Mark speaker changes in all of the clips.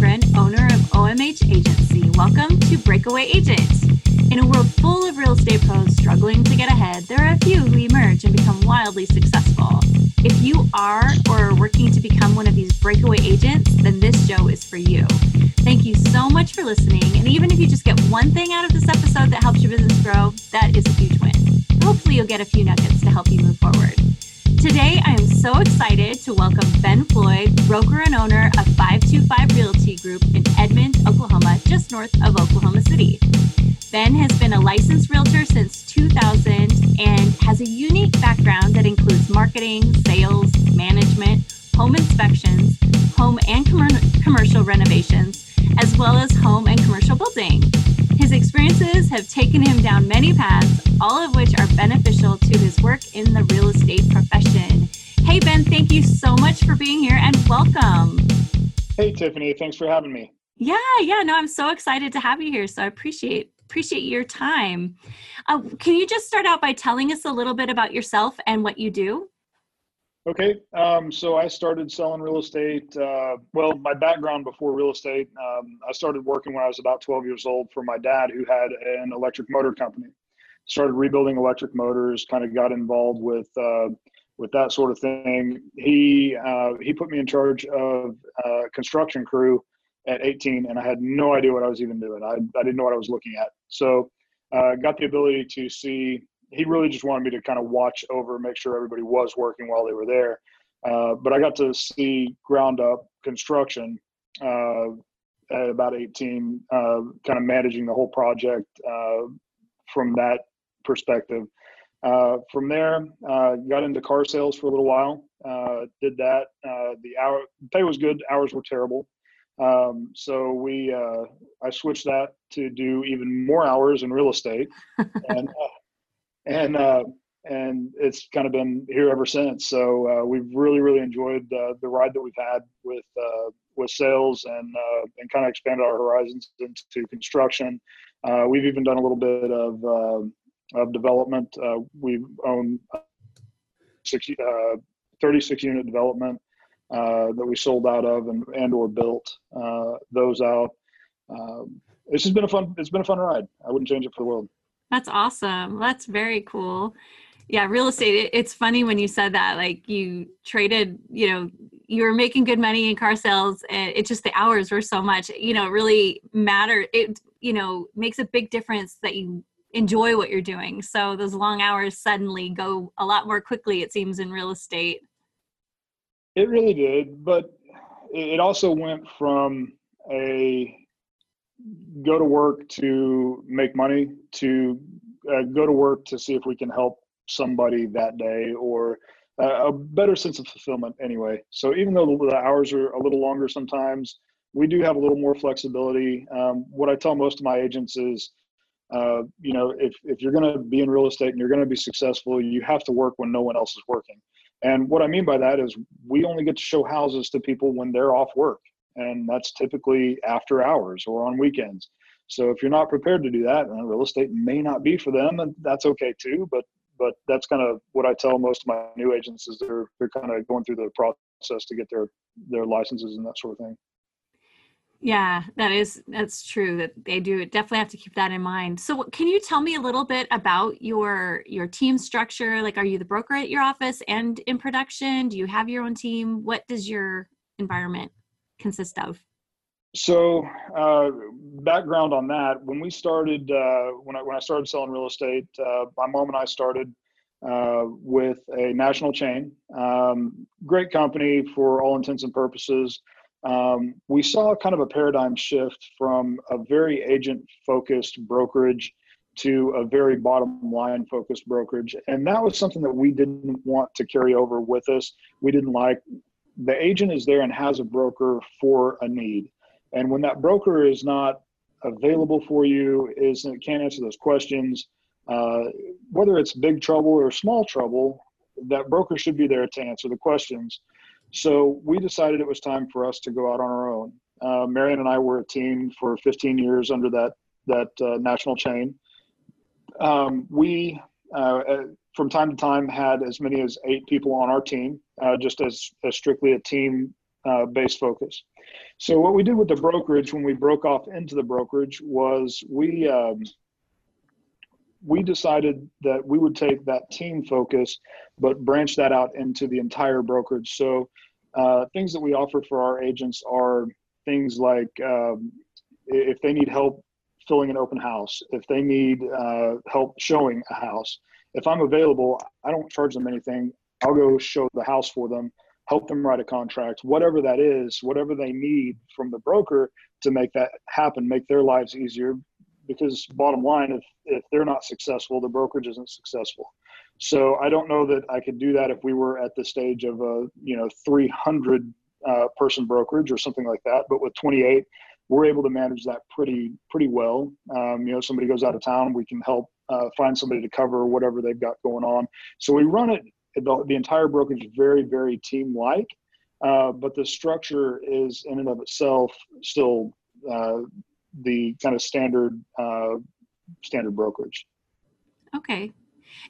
Speaker 1: Owner of OMH Agency. Welcome to Breakaway Agents. In a world full of real estate pros struggling to get ahead, there are a few who emerge and become wildly successful. If you are or are working to become one of these breakaway agents, then this show is for you. Thank you so much for listening. And even if you just get one thing out of this episode that helps your business grow, that is a huge win. Hopefully, you'll get a few nuggets to help you move forward. Today, I am so excited to welcome Ben Floyd, broker and owner of 525 Realty Group in Edmond, Oklahoma, just north of Oklahoma City. Ben has been a licensed realtor since 2000 and has a unique background that includes marketing, sales, management, home inspections, home and com- commercial renovations, as well as home and commercial building. His experiences have taken him down many paths, all of which are beneficial to his work in the real estate profession. Hey, Ben, thank you so much for being here and welcome.
Speaker 2: Hey, Tiffany, thanks for having me.
Speaker 1: Yeah, yeah, no, I'm so excited to have you here. So I appreciate appreciate your time. Uh, can you just start out by telling us a little bit about yourself and what you do?
Speaker 2: Okay, um, so I started selling real estate. Uh, well, my background before real estate, um, I started working when I was about 12 years old for my dad, who had an electric motor company. Started rebuilding electric motors, kind of got involved with uh, with that sort of thing. He uh, he put me in charge of a construction crew at 18, and I had no idea what I was even doing. I, I didn't know what I was looking at. So, uh, got the ability to see he really just wanted me to kind of watch over, make sure everybody was working while they were there. Uh, but I got to see ground up construction uh, at about 18, uh, kind of managing the whole project uh, from that perspective. Uh, from there, uh, got into car sales for a little while. did that. the hour the pay was good. Hours were terrible. Um, so we, I switched that to do even more hours in real estate, and and uh, and it's kind of been here ever since. So uh, we've really really enjoyed uh, the ride that we've had with uh, with sales and uh, and kind of expanded our horizons into construction. Uh, we've even done a little bit of of development. we've owned 60, 36 unit development that we sold out of and and or built those out. Um, it's just been a fun. It's been a fun ride. I wouldn't change it for the world.
Speaker 1: That's awesome. That's very cool. Yeah, real estate. It, it's funny when you said that, like you traded, you know, you were making good money in car sales and it just the hours were so much, you know, really matter. It, you know, makes a big difference that you enjoy what you're doing. So those long hours suddenly go a lot more quickly, it seems, in real estate.
Speaker 2: It really did. But it also went from a go to work to make money, to uh, go to work to see if we can help somebody that day or uh, a better sense of fulfillment anyway. So even though the hours are a little longer sometimes, we do have a little more flexibility. Um, what I tell most of my agents is, uh, you know, if, if you're going to be in real estate and you're going to be successful, you have to work when no one else is working. And what I mean by that is we only get to show houses to people when they're off work and that's typically after hours or on weekends. So if you're not prepared to do that, real estate may not be for them, and that's okay too. But but that's kind of what I tell most of my new agents is they're they're kind of going through the process to get their their licenses and that sort of thing.
Speaker 1: Yeah, that is that's true that they do definitely have to keep that in mind. So can you tell me a little bit about your your team structure? Like are you the broker at your office and in production? Do you have your own team? What does your environment consist of?
Speaker 2: So, uh, background on that: when we started, uh, when I when I started selling real estate, uh, my mom and I started uh, with a national chain, um, great company for all intents and purposes. Um, we saw kind of a paradigm shift from a very agent-focused brokerage to a very bottom line focused brokerage. And that was something that we didn't want to carry over with us. We didn't like the agent is there and has a broker for a need. And when that broker is not available for you, is can't answer those questions, uh, whether it's big trouble or small trouble, that broker should be there to answer the questions. So we decided it was time for us to go out on our own. Uh, Marion and I were a team for 15 years under that that uh, national chain. Um, we uh, from time to time had as many as eight people on our team, uh, just as, as strictly a team uh, based focus. So what we did with the brokerage when we broke off into the brokerage was we um, we decided that we would take that team focus, but branch that out into the entire brokerage. So uh, things that we offer for our agents are things like um, if they need help filling an open house, if they need uh, help showing a house, if I'm available, I don't charge them anything. I'll go show the house for them help them write a contract, whatever that is, whatever they need from the broker to make that happen, make their lives easier. Because bottom line, if, if they're not successful, the brokerage isn't successful. So I don't know that I could do that if we were at the stage of a you know 300 uh, person brokerage or something like that. But with 28, we're able to manage that pretty pretty well. Um, you know, somebody goes out of town, we can help uh, find somebody to cover whatever they've got going on. So we run it the, the entire brokerage very, very team like, uh, but the structure is in and of itself still uh, the kind of standard uh, standard brokerage.
Speaker 1: Okay.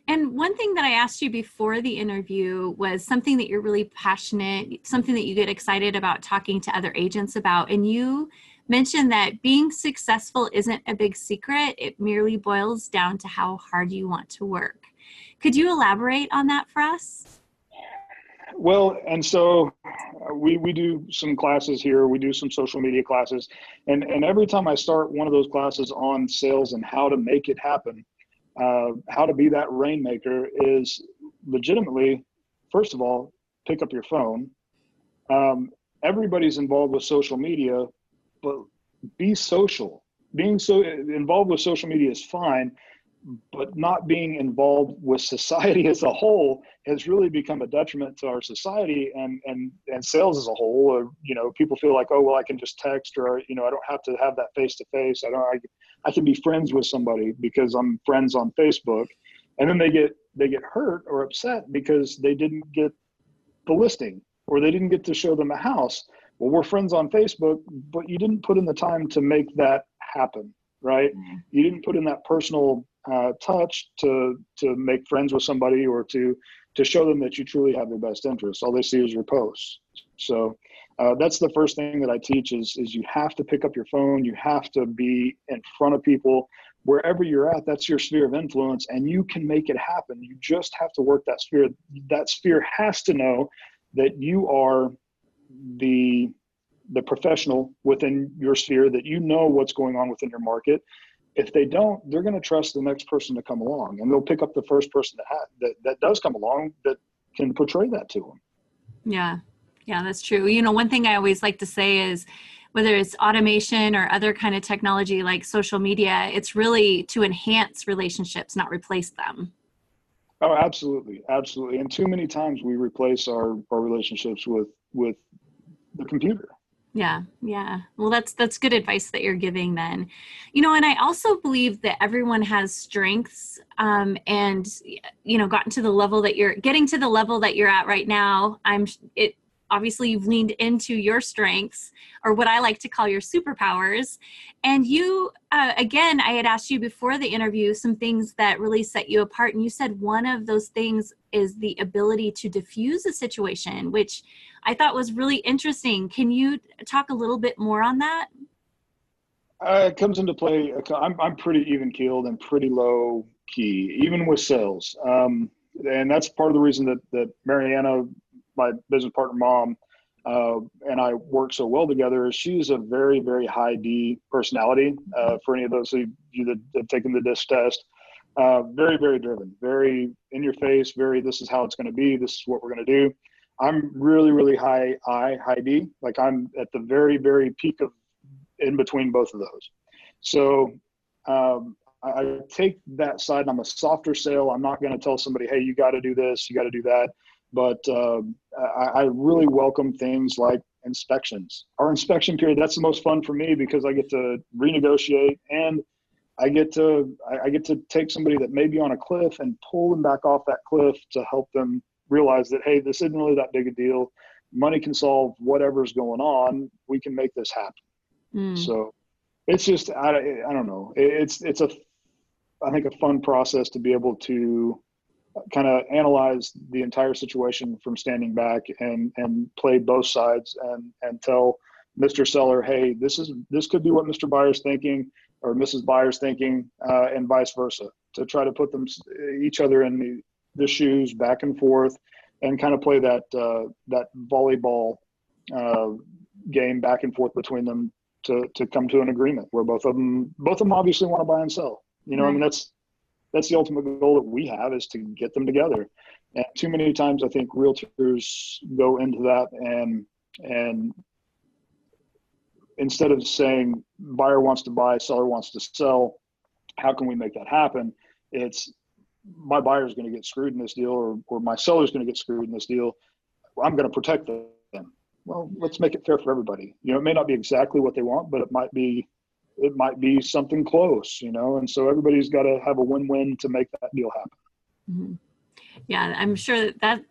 Speaker 1: And one thing that I asked you before the interview was something that you're really passionate, something that you get excited about talking to other agents about. And you mentioned that being successful isn't a big secret, it merely boils down to how hard you want to work. Could you elaborate on that for us?
Speaker 2: Well, and so uh, we we do some classes here. We do some social media classes, and and every time I start one of those classes on sales and how to make it happen, uh, how to be that rainmaker is legitimately, first of all, pick up your phone. Um, everybody's involved with social media, but be social. Being so involved with social media is fine, but not being involved with society as a whole has really become a detriment to our society and and and sales as a whole or you know people feel like oh well i can just text or you know i don't have to have that face to face i don't I, I can be friends with somebody because i'm friends on facebook and then they get they get hurt or upset because they didn't get the listing or they didn't get to show them a house well we're friends on facebook but you didn't put in the time to make that happen right mm-hmm. you didn't put in that personal uh, touch to to make friends with somebody or to to show them that you truly have their best interests. All they see is your posts. So uh, that's the first thing that I teach is is you have to pick up your phone. You have to be in front of people wherever you're at. That's your sphere of influence, and you can make it happen. You just have to work that sphere. That sphere has to know that you are the the professional within your sphere that you know what's going on within your market if they don't, they're going to trust the next person to come along, and they'll pick up the first person that ha- that that does come along that can portray that to them.
Speaker 1: Yeah, yeah, that's true. You know, one thing I always like to say is whether it's automation or other kind of technology like social media, it's really to enhance relationships, not replace them.
Speaker 2: Oh, absolutely, absolutely. And too many times we replace our our relationships with with the computer
Speaker 1: yeah yeah well that's that's good advice that you're giving then you know and i also believe that everyone has strengths um, and you know gotten to the level that you're getting to the level that you're at right now i'm it obviously you've leaned into your strengths or what i like to call your superpowers. And you uh, again i had asked you before the interview some things that really set you apart and you said one of those things is the ability to diffuse a situation which i thought was really interesting. Can you talk a little bit more on that?
Speaker 2: Uh, it comes into play I'm, I'm pretty even keeled and pretty low key even with sales. Um, and that's part of the reason that that mariana my business partner mom uh, and I work so well together she's a very, very high D personality. Uh, for any of those of you that have taken the DISC test, uh, very, very driven, very in your face, very this is how it's going to be, this is what we're going to do. I'm really, really high I, high D. Like I'm at the very, very peak of in between both of those. So um, I, take that side I'm a softer sale. I'm not going to tell somebody, hey, you got to do this, you got to do that but um, I, I, really welcome things like inspections. Our inspection period, that's the most fun for me because I get to renegotiate and I get to I, I get to take somebody that may be on a cliff and pull them back off that cliff to help them realize that hey, this isn't really that big a deal. Money can solve whatever's going on. We can make this happen. Mm. So it's just I, I don't know. It's it's a I think a fun process to be able to kind of analyze the entire situation from standing back and and play both sides and and tell Mr. Seller, hey, this is this could be what Mr. Buyer's thinking or Mrs. Buyer's thinking, uh, and vice versa. To try to put them each other in the, the shoes back and forth, and kind of play that uh, that volleyball uh, game back and forth between them to to come to an agreement where both of them both of them obviously want to buy and sell. You know, right. I mean that's that's the ultimate goal that we have is to get them together. And too many times I think realtors go into that and and instead of saying buyer wants to buy, seller wants to sell, how can we make that happen? It's my buyer is going to get screwed in this deal or, or my seller is going to get screwed in this deal. I'm going to protect them. Well, let's make it fair for everybody. You know, it may not be exactly what they want, but it might be it might be something close, you know, and so everybody's got to have a win-win to make that deal happen.
Speaker 1: Mm-hmm. Yeah, I'm sure that, that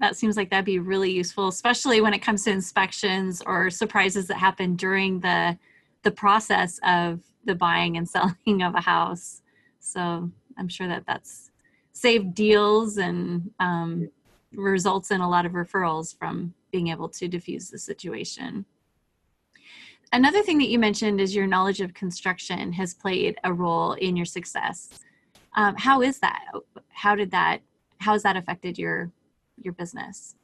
Speaker 1: that seems like that'd be really useful, especially when it comes to inspections or surprises that happen during the the process of the buying and selling of a house. So I'm sure that that's saved deals and um, results in a lot of referrals from being able to diffuse the situation. Another thing that you mentioned is your knowledge of construction has played a role in your success. Um, how is that? How did that? How has that affected your your business?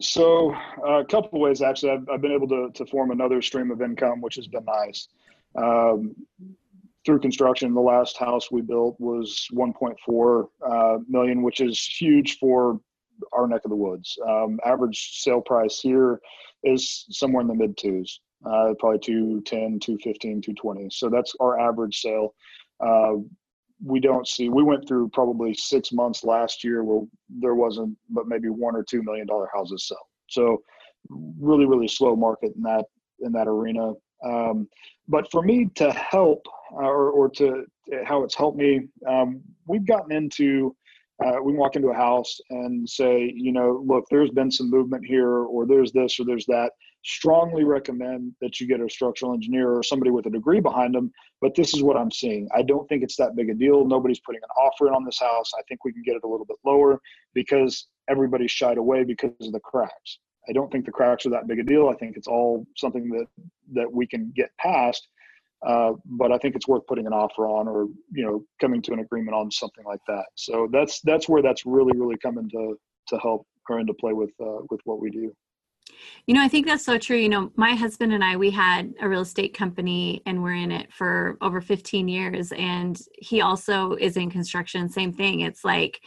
Speaker 2: So, uh, a couple ways actually. I've, I've, been able to to form another stream of income, which has been nice. Um, through construction, the last house we built was 1.4 uh, million, which is huge for our neck of the woods. Um, average sale price here is somewhere in the mid twos uh, probably 210, 215, 220. So that's our average sale. Uh, we don't see, we went through probably six months last year where there wasn't, but maybe one or $2 million houses sell. So really, really slow market in that, in that arena. Um, but for me to help uh, or, or to how it's helped me, um, we've gotten into, uh, we walk into a house and say, you know, look, there's been some movement here, or there's this, or there's that strongly recommend that you get a structural engineer or somebody with a degree behind them. But this is what I'm seeing. I don't think it's that big a deal. Nobody's putting an offer in on this house. I think we can get it a little bit lower because everybody's shied away because of the cracks. I don't think the cracks are that big a deal. I think it's all something that that we can get past. Uh, but I think it's worth putting an offer on, or you know, coming to an agreement on something like that. So that's that's where that's really really coming to to help or into play with uh, with what we do.
Speaker 1: You know, I think that's so true. You know, my husband and I, we had a real estate company and we're in it for over 15 years. And he also is in construction. Same thing. It's like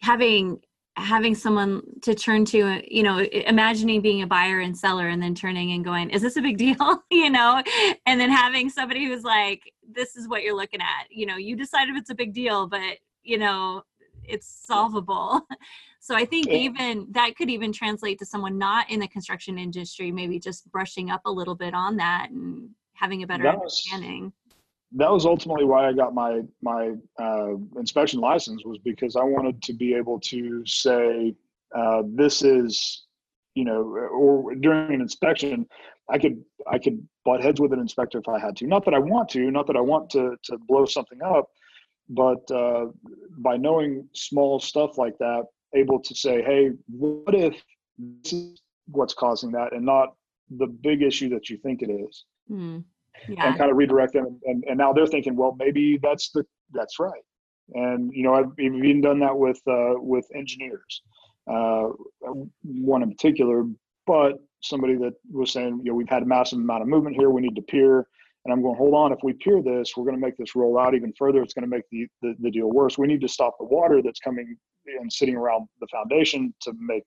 Speaker 1: having having someone to turn to you know imagining being a buyer and seller and then turning and going is this a big deal you know and then having somebody who's like this is what you're looking at you know you decide if it's a big deal but you know it's solvable So I think yeah. even that could even translate to someone not in the construction industry, maybe just brushing up a little bit on that and having a better that understanding.
Speaker 2: Was, that was ultimately why I got my my uh, inspection license was because I wanted to be able to say uh, this is you know or during an inspection I could I could butt heads with an inspector if I had to. Not that I want to, not that I want to to blow something up, but uh, by knowing small stuff like that, able to say, hey, what if this is what's causing that and not the big issue that you think it is? Mm. Yeah. And kind of redirect them. And, and now they're thinking, well, maybe that's the that's right. And you know, I've even done that with uh, with engineers, uh, one in particular, but somebody that was saying, you know, we've had a massive amount of movement here. We need to pier. And I'm going, hold on, if we pier this, we're going to make this roll out even further. It's going to make the, the, the deal worse. We need to stop the water that's coming and sitting around the foundation to make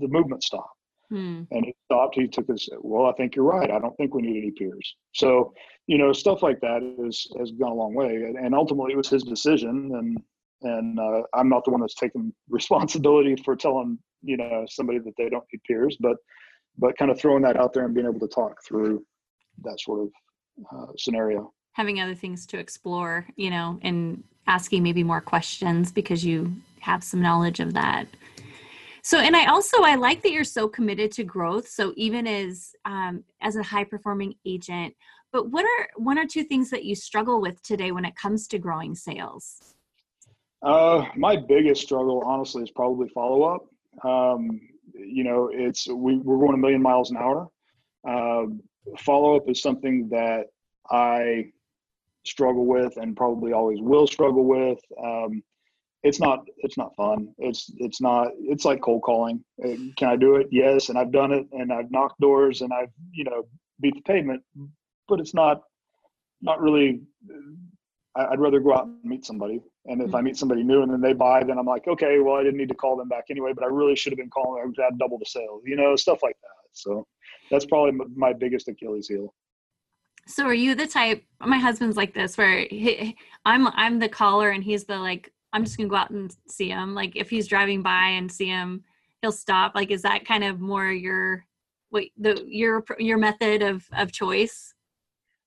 Speaker 2: the movement stop. Hmm. And he stopped. He took his. Well, I think you're right. I don't think we need any piers. So, you know, stuff like that is has gone a long way. And ultimately, it was his decision, and and uh, I'm not the one that's taking responsibility for telling you know somebody that they don't need piers, but but kind of throwing that out there and being able to talk through that sort of uh, scenario.
Speaker 1: Having other things to explore, you know, and asking maybe more questions because you have some knowledge of that. So, and I also I like that you're so committed to growth. So even as um, as a high performing agent, but what are one or two things that you struggle with today when it comes to growing sales?
Speaker 2: Uh, my biggest struggle, honestly, is probably follow up. Um, you know, it's we, we're going a million miles an hour. Uh, follow up is something that I struggle with and probably always will struggle with. Um, it's not it's not fun. It's it's not it's like cold calling. Uh, can I do it? Yes, and I've done it, and I've knocked doors, and I've you know beat the pavement, but it's not not really. I'd rather go out and meet somebody, and if mm-hmm. I meet somebody new and then they buy, then I'm like, okay, well I didn't need to call them back anyway, but I really should have been calling. I would had double the sales, you know, stuff like that. So that's probably my biggest Achilles heel.
Speaker 1: So are you the type? My husband's like this, where he, I'm I'm the caller and he's the like I'm just gonna go out and see him. Like if he's driving by and see him, he'll stop. Like is that kind of more your what the your your method of of choice?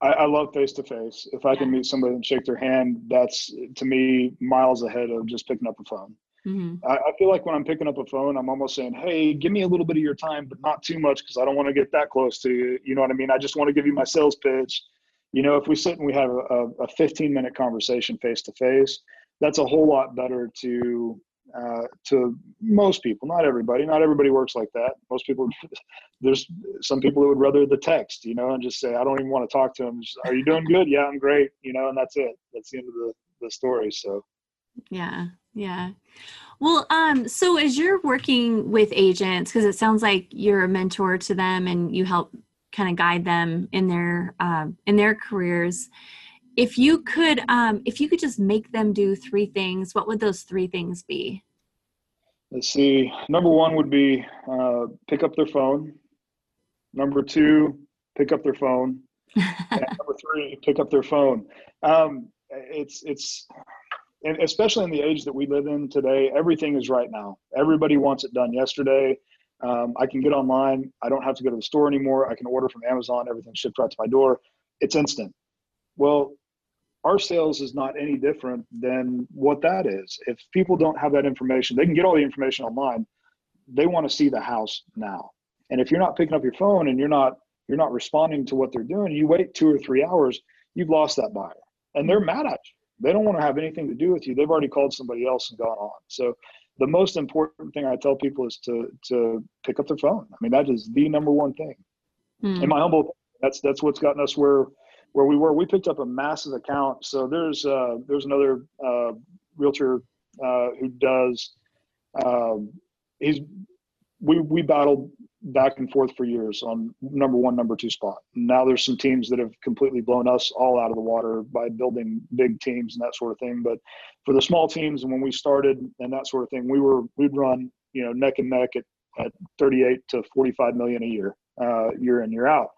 Speaker 2: I, I love face to face. If I yeah. can meet somebody and shake their hand, that's to me miles ahead of just picking up a phone. Mm-hmm. I, I, feel like when I'm picking up a phone, I'm almost saying, "Hey, give me a little bit of your time, but not too much, because I don't want to get that close to you." You know what I mean? I just want to give you my sales pitch. You know, if we sit and we have a, a 15 minute conversation face to face, that's a whole lot better to uh, to most people. Not everybody. Not everybody works like that. Most people. There's some people who would rather the text, you know, and just say, "I don't even want to talk to them." Just, Are you doing good? Yeah, I'm great. You know, and that's it. That's the end of the the story. So.
Speaker 1: Yeah. Yeah. Well, um, so as you're working with agents, because it sounds like you're a mentor to them and you help kind of guide them in their um, in their careers if you could um, if you could just make them do three things what would those three things be?
Speaker 2: Let's see. Number one would be uh, pick up their phone. Number two pick up their phone. Number three pick up their phone. Um, it's it's and especially in the age that we live in today everything is right now everybody wants it done yesterday um, i can get online i don't have to go to the store anymore i can order from amazon everything shipped right to my door it's instant well our sales is not any different than what that is. If people don't have that information, they can get all the information online. They want to see the house now. And if you're not picking up your phone and you're not you're not responding to what they're doing, you wait two or three hours, you've lost that buyer. And they're mad at you. They don't want to have anything to do with you. They've already called somebody else and gone on. So the most important thing I tell people is to to pick up their phone. I mean, that is the number one thing. Mm. In my humble that's that's what's gotten us where where we were, we picked up a massive account. So there's uh, there's another uh, realtor uh, who does. Um, he's we we battled back and forth for years on number one, number two spot. Now there's some teams that have completely blown us all out of the water by building big teams and that sort of thing. But for the small teams and when we started and that sort of thing, we were we'd run you know neck and neck at, at 38 to 45 million a year, uh, year in year out.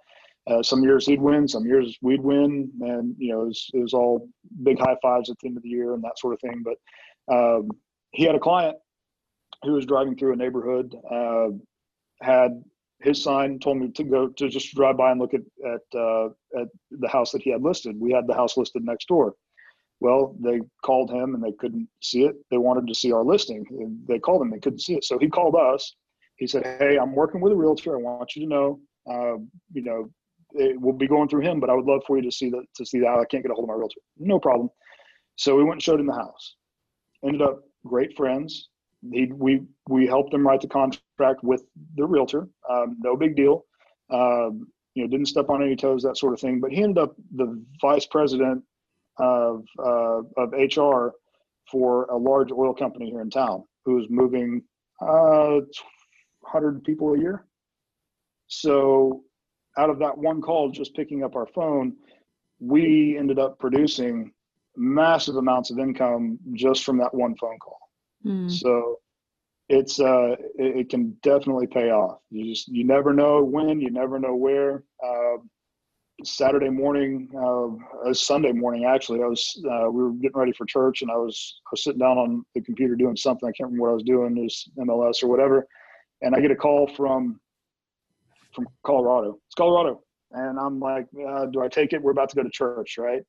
Speaker 2: Uh, some years he'd win, some years we'd win, and you know it was, it was, all big high fives at the end of the year and that sort of thing. But um, he had a client who was driving through a neighborhood, uh, had his sign told me to go to just drive by and look at at uh, at the house that he had listed. We had the house listed next door. Well, they called him and they couldn't see it. They wanted to see our listing. They called him, they couldn't see it. So he called us. He said, "Hey, I'm working with a realtor. I want you to know, uh, you know, it will be going through him, but I would love for you to see that to see that. I can't get a hold of my realtor. No problem. So we went and showed him the house. Ended up great friends. He, we we helped him write the contract with the realtor. Um, no big deal. Um, you know, didn't step on any toes, that sort of thing. But he ended up the vice president of uh, of HR for a large oil company here in town, who was moving uh, 100 people a year. So out of that one call, just picking up our phone, we ended up producing massive amounts of income just from that one phone call. Mm. So it's uh it, it, can definitely pay off. You just you never know when, you never know where. Uh, Saturday morning, uh, Sunday morning actually, I was uh, we were getting ready for church, and I was I was sitting down on the computer doing something. I can't remember what I was doing, was MLS or whatever, and I get a call from from Colorado. It's Colorado. And I'm like, uh, do I take it? We're about to go to church, right?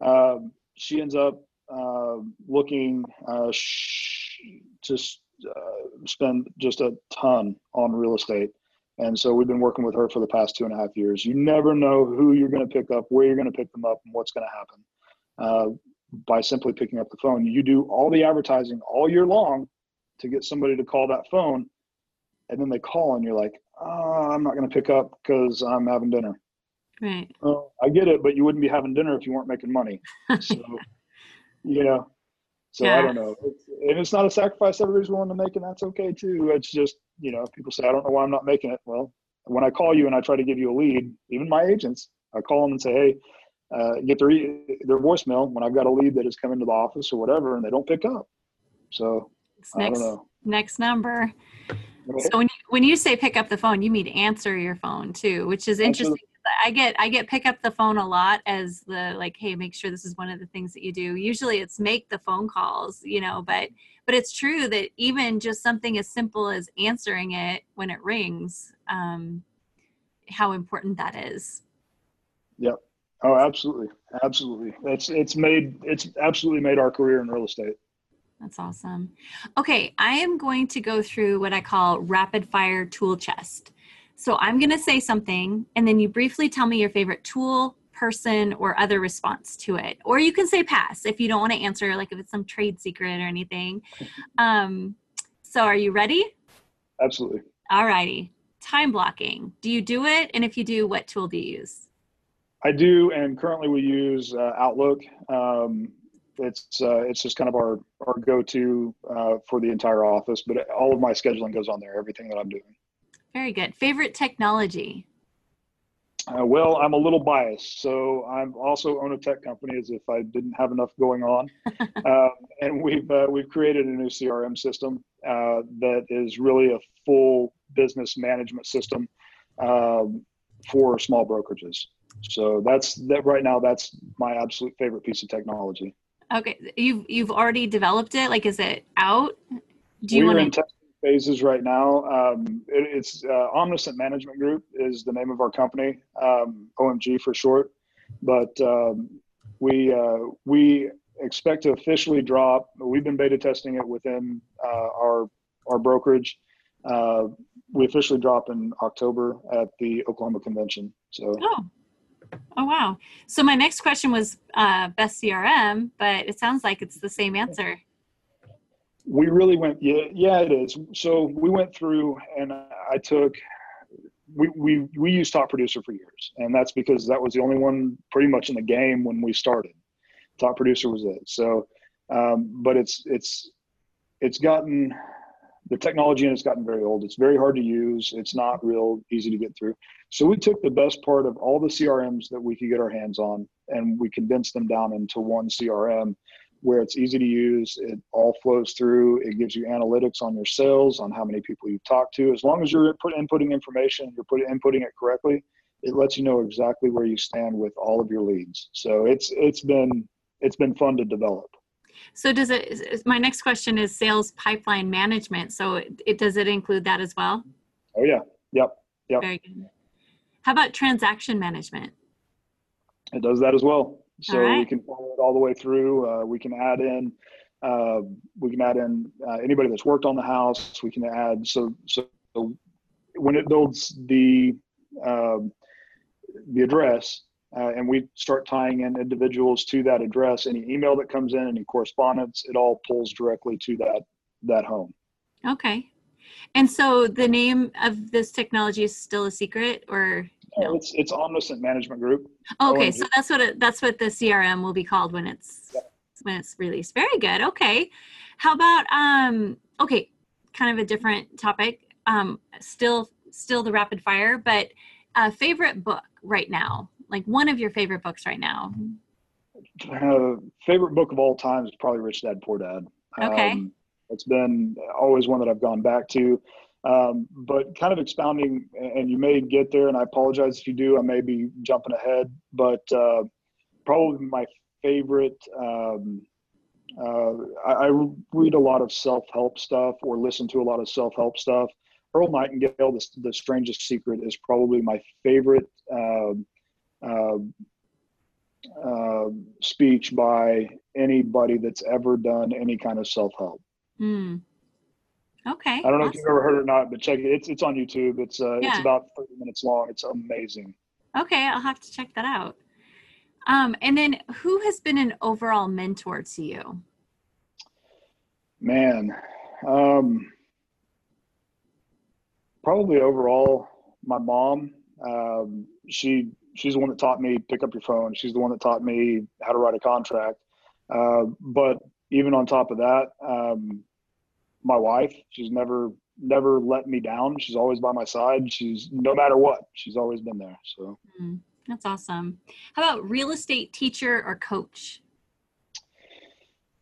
Speaker 2: Um, she ends up uh, looking uh, sh- to uh, spend just a ton on real estate. And so we've been working with her for the past two and a half years. You never know who you're going to pick up, where you're going to pick them up, and what's going to happen. Uh, by simply picking up the phone. You do all the advertising all year long to get somebody to call that phone, and then they call and you're like, oh, I'm not going to pick up because I'm having dinner.
Speaker 1: Right.
Speaker 2: Well, I get it, but you wouldn't be having dinner if you weren't making money. So, you know, so
Speaker 1: Yeah.
Speaker 2: I don't know. It's, and it's not a sacrifice everybody's willing to make, and that's okay too. It's just, you know, people say, I don't know why I'm not making it. Well, when I call you and I try to give you a lead, even my agents, I call them and say, hey, uh, get their, their voicemail when I've got a lead that has come into the office or whatever, and they don't pick up. So
Speaker 1: It's
Speaker 2: I
Speaker 1: next
Speaker 2: don't know.
Speaker 1: next number. So when you, when you say pick up the phone, you mean answer your phone too, which is interesting. I get I get pick up the phone a lot as the like, hey, make sure this is one of the things that you do. Usually it's make the phone calls, you know, but but it's true that even just something as simple as answering it when it rings, um, how important that is. Yep.
Speaker 2: Oh, absolutely, absolutely. It's it's made it's absolutely made our career in real estate.
Speaker 1: That's awesome. Okay, I am going to go through what I call rapid fire tool chest. So I'm going to say something, and then you briefly tell me your favorite tool, person, or other response to it. Or you can say pass if you don't want to answer, like if it's some trade secret or anything. Um, so are you ready?
Speaker 2: Absolutely.
Speaker 1: All righty. Time blocking. Do you do it? And if you do, what tool do you use?
Speaker 2: I do, and currently we use uh, Outlook. Um, it's uh, it's just kind of our our go to uh, for the entire office, but all of my scheduling goes on there. Everything that I'm doing.
Speaker 1: Very good. Favorite technology?
Speaker 2: Uh, well, I'm a little biased, so I'm also own a tech company as if I didn't have enough going on, um, and we've uh, we've created a new CRM system uh, that is really a full business management system um, for small brokerages. So that's that right now. That's my absolute favorite piece of technology.
Speaker 1: Okay, you've you've already developed it. Like, is it out? Do you want to?
Speaker 2: Phases right now. Um, it, it's uh, Omniscient Management Group is the name of our company, um, OMG for short. But um, we uh, we expect to officially drop. We've been beta testing it within uh, our our brokerage. Uh, we officially drop in October at the Oklahoma Convention. So
Speaker 1: Oh, oh wow. So my next question was uh, best CRM, but it sounds like it's the same answer.
Speaker 2: We really went yeah yeah it is. So we went through and i took we we we used top producer for years. And that's because that was the only one pretty much in the game when we started. Top producer was it. So um, but it's it's it's gotten the technology and it's gotten very old. It's very hard to use. It's not real easy to get through. So we took the best part of all the crms that we could get our hands on and we condensed them down into one crm where it's easy to use. It all flows through. It gives you analytics on your sales, on how many people you've talked to. As long as you're put, inputting information, you're putting inputting it correctly, it lets you know exactly where you stand with all of your leads. So it's it's been it's been fun to develop.
Speaker 1: So does it? My next question is sales pipeline management. So it, it does it include that as well?
Speaker 2: Oh yeah, yep, Yep.
Speaker 1: Very good. How about transaction management?
Speaker 2: it does that as well. So
Speaker 1: right.
Speaker 2: we can follow it all the way through. Uh, we can add in uh, we can add in uh, anybody that's worked on the house. We can add so so when it builds the um, the address uh, and we start tying in individuals to that address, any email that comes in, any correspondence, it all pulls directly to that that home.
Speaker 1: Okay. And so the name of this technology is still a secret or No.
Speaker 2: It's it's Omniscient Management Group.
Speaker 1: okay,
Speaker 2: OMG.
Speaker 1: so that's what it, that's what the CRM will be called when it's when it's released. Very good. Okay. How about um okay, kind of a different topic. Um still still the rapid fire, but a favorite book right now. Like one of your favorite books right now.
Speaker 2: Uh, favorite book of all time is probably Rich Dad Poor Dad.
Speaker 1: Okay.
Speaker 2: Um, it's been always one that I've gone back to. Um, but kind of expounding, and you may get there, and I apologize if you do. I may be jumping ahead, but uh, probably my favorite. Um, uh, I, I read a lot of self-help stuff or listen to a lot of self-help stuff. Earl Nightingale, the, the Strangest Secret, is probably my favorite uh, speech by anybody that's ever done any kind of self-help.
Speaker 1: Hmm. Okay.
Speaker 2: I don't know if you've ever heard it or not, but check it. It's it's on YouTube. It's uh, it's about 30 minutes long. It's amazing.
Speaker 1: Okay, I'll have to check that out. Um, and then who has been an overall mentor to you?
Speaker 2: Man, um, probably overall my mom. Um, she she's the one that taught me pick up your phone. She's the one that taught me how to write a contract. Uh, but even on top of that, um, my wife, she's never never let me down. She's always by my side. She's no matter what, she's always been there. So
Speaker 1: mm, that's awesome. How about real estate teacher or coach?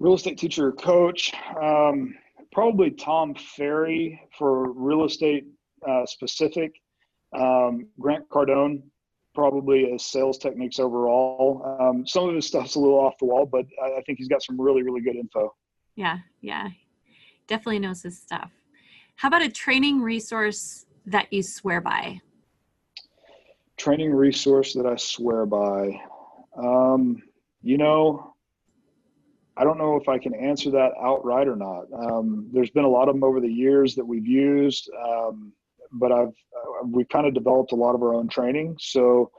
Speaker 2: Real estate teacher or coach, um, probably Tom Ferry for real estate uh, specific. Um, Grant Cardone, probably as sales techniques overall. Um, some of his stuff's a little off the wall, but I, I think he's got some really, really good info.
Speaker 1: Yeah, yeah, definitely knows his stuff. How about a training resource that you swear by?
Speaker 2: Training resource that I swear by. Um, you know, I don't know if I can answer that outright or not. Um, there's been a lot of them over the years that we've used. Um, but I've uh, we've kind of developed a lot of our own training. So,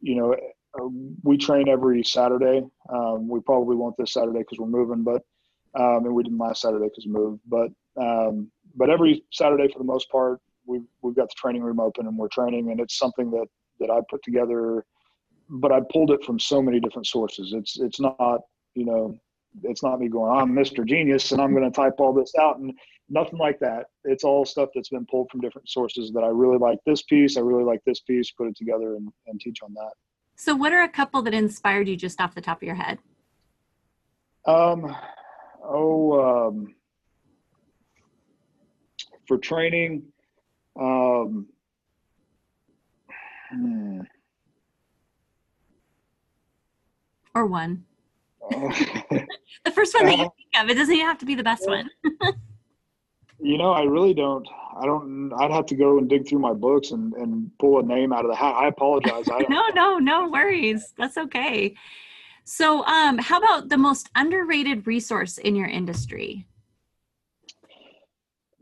Speaker 2: you know, uh, we train every Saturday. Um, we probably won't this Saturday because we're moving, but um, and we didn't last Saturday because we moved. But um, but every Saturday for the most part, we've we've got the training room open and we're training, and it's something that that I put together. But I pulled it from so many different sources. It's it's not you know it's not me going I'm Mr. Genius and I'm going to type all this out and nothing like that. It's all stuff that's been pulled from different sources that I really like this piece. I really like this piece, put it together and, and teach on that.
Speaker 1: So what are a couple that inspired you just off the top of your head?
Speaker 2: Um, oh, um, for training, um,
Speaker 1: hmm. or one. the first one that you think of. It doesn't even have to be the best one.
Speaker 2: You know, I really don't. I don't. I'd have to go and dig through my books and, and pull a name out of the hat. I apologize. I
Speaker 1: no, no, no worries. That's okay. So, um, how about the most underrated resource in your industry?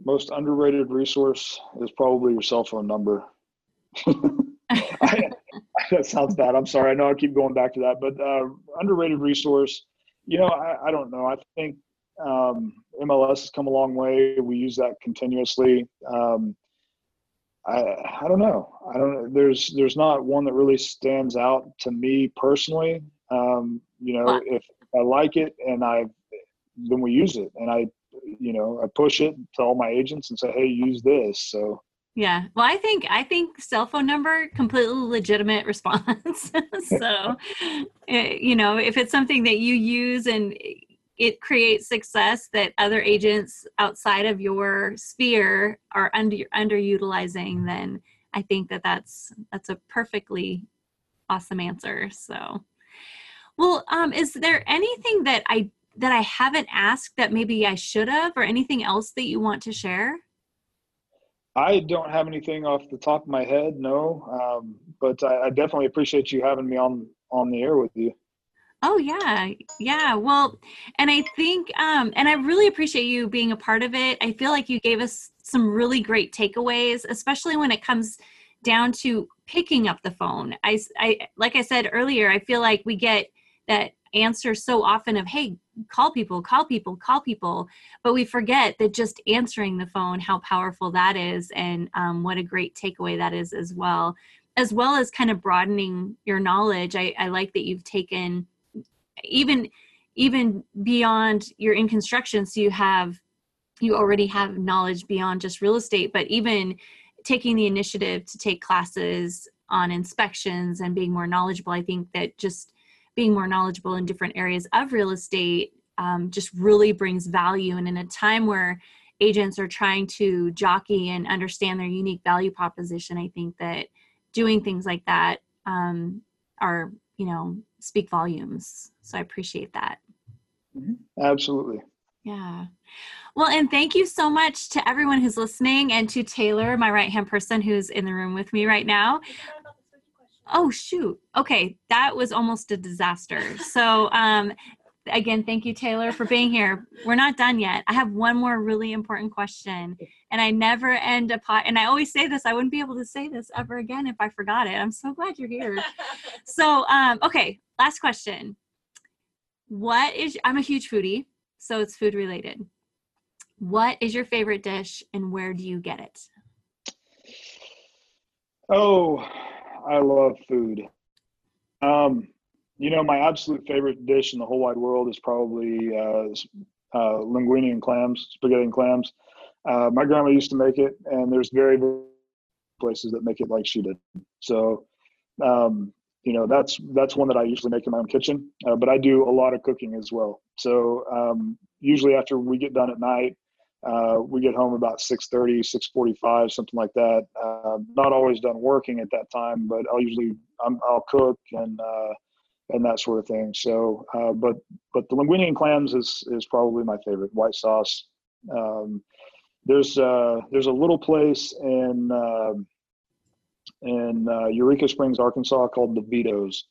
Speaker 2: Most underrated resource is probably your cell phone number. I, that sounds bad. I'm sorry. I know I keep going back to that, but uh, underrated resource. You know, I, I don't know. I think um, MLS has come a long way. We use that continuously. Um, I I don't know. I don't. There's there's not one that really stands out to me personally. Um, you know, if, I like it and I then we use it, and I you know I push it to all my agents and say, hey, use this. So
Speaker 1: yeah. Well, I think I think cell phone number completely legitimate response. so, eh, you know, if it's something that you use and it creates success that other agents outside of your sphere are under underutilizing, then I think that that's that's a perfectly awesome answer. So, well, um, is there anything that I that I haven't asked that maybe I should have, or anything else that you want to share?
Speaker 2: I don't have anything off the top of my head, no. Um, but I, I, definitely appreciate you having me on on the air with you.
Speaker 1: Oh yeah, yeah. Well, and I think, um, and I really appreciate you being a part of it. I feel like you gave us some really great takeaways, especially when it comes down to picking up the phone. I, I, like I said earlier, I feel like we get that answer so often of, "Hey, call people, call people, call people," but we forget that just answering the phone, how powerful that is, and um, what a great takeaway that is as well. As well as kind of broadening your knowledge. I, I like that you've taken even even beyond you're in construction so you have you already have knowledge beyond just real estate but even taking the initiative to take classes on inspections and being more knowledgeable i think that just being more knowledgeable in different areas of real estate um, just really brings value. And in a time where agents are trying to jockey and understand their unique value proposition i think that doing things like that um, are you know speak volumes. So i appreciate that.
Speaker 2: Mm-hmm. absolutely.
Speaker 1: Yeah. Well and thank you so much to everyone who's listening and to taylor my right hand person who's in the room with me right now oh shoot okay that was almost a disaster so um again, thank you, Taylor, for being here. We're not done yet. I have one more really important question, and I never end a pot. And I always say this. I wouldn't be able to say this ever again if I forgot it. I'm so glad you're here. so, um, okay, last question. What is, I'm a huge foodie, so it's food related. What is your favorite dish and where do you get it?
Speaker 2: Oh, I love food. Um, you know, my absolute favorite dish in the whole wide world is probably uh, uh, linguine and clams, spaghetti and clams. Uh, my grandma used to make it, and there's very, places that make it like she did. So, um, you know, that's that's one that I usually make in my own kitchen. Uh, but I do a lot of cooking as well. So um, usually after we get done at night, uh, we get home about 6.30 6.45 something like that. Uh, not always done working at that time but i'll usually i will cook and uh, and that sort of thing. So uh, but but the linguine and clams is is probably my favorite white sauce. Um, there's uh, there's a little place in um, in uh, eureka springs arkansas called the vito's.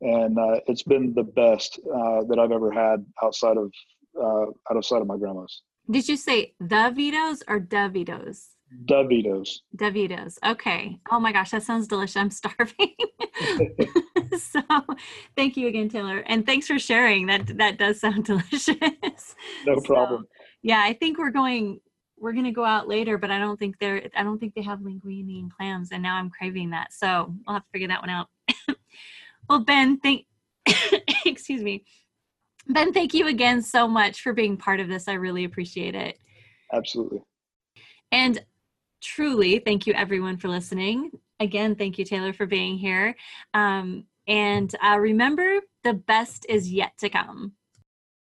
Speaker 2: And it's been the best that i've ever had outside of outside of my grandma's
Speaker 1: did you say the Vitos or DeVitos?
Speaker 2: DeVitos.
Speaker 1: DeVitos. Okay. Oh my gosh, that sounds delicious. I'm starving. so thank you again, Taylor. And thanks for sharing. That that does sound delicious.
Speaker 2: No so, problem.
Speaker 1: Yeah, I think we're going we're gonna go out later, but I don't think they're I don't think they have linguine and clams, and now I'm craving that. So we'll have to figure that one out. well, Ben, thank excuse me. Ben, thank you again so much for being part of this. I really appreciate it.
Speaker 2: Absolutely.
Speaker 1: And truly, thank you everyone for listening. Again, thank you, Taylor, for being here. Um, and uh, remember, the best is yet to come.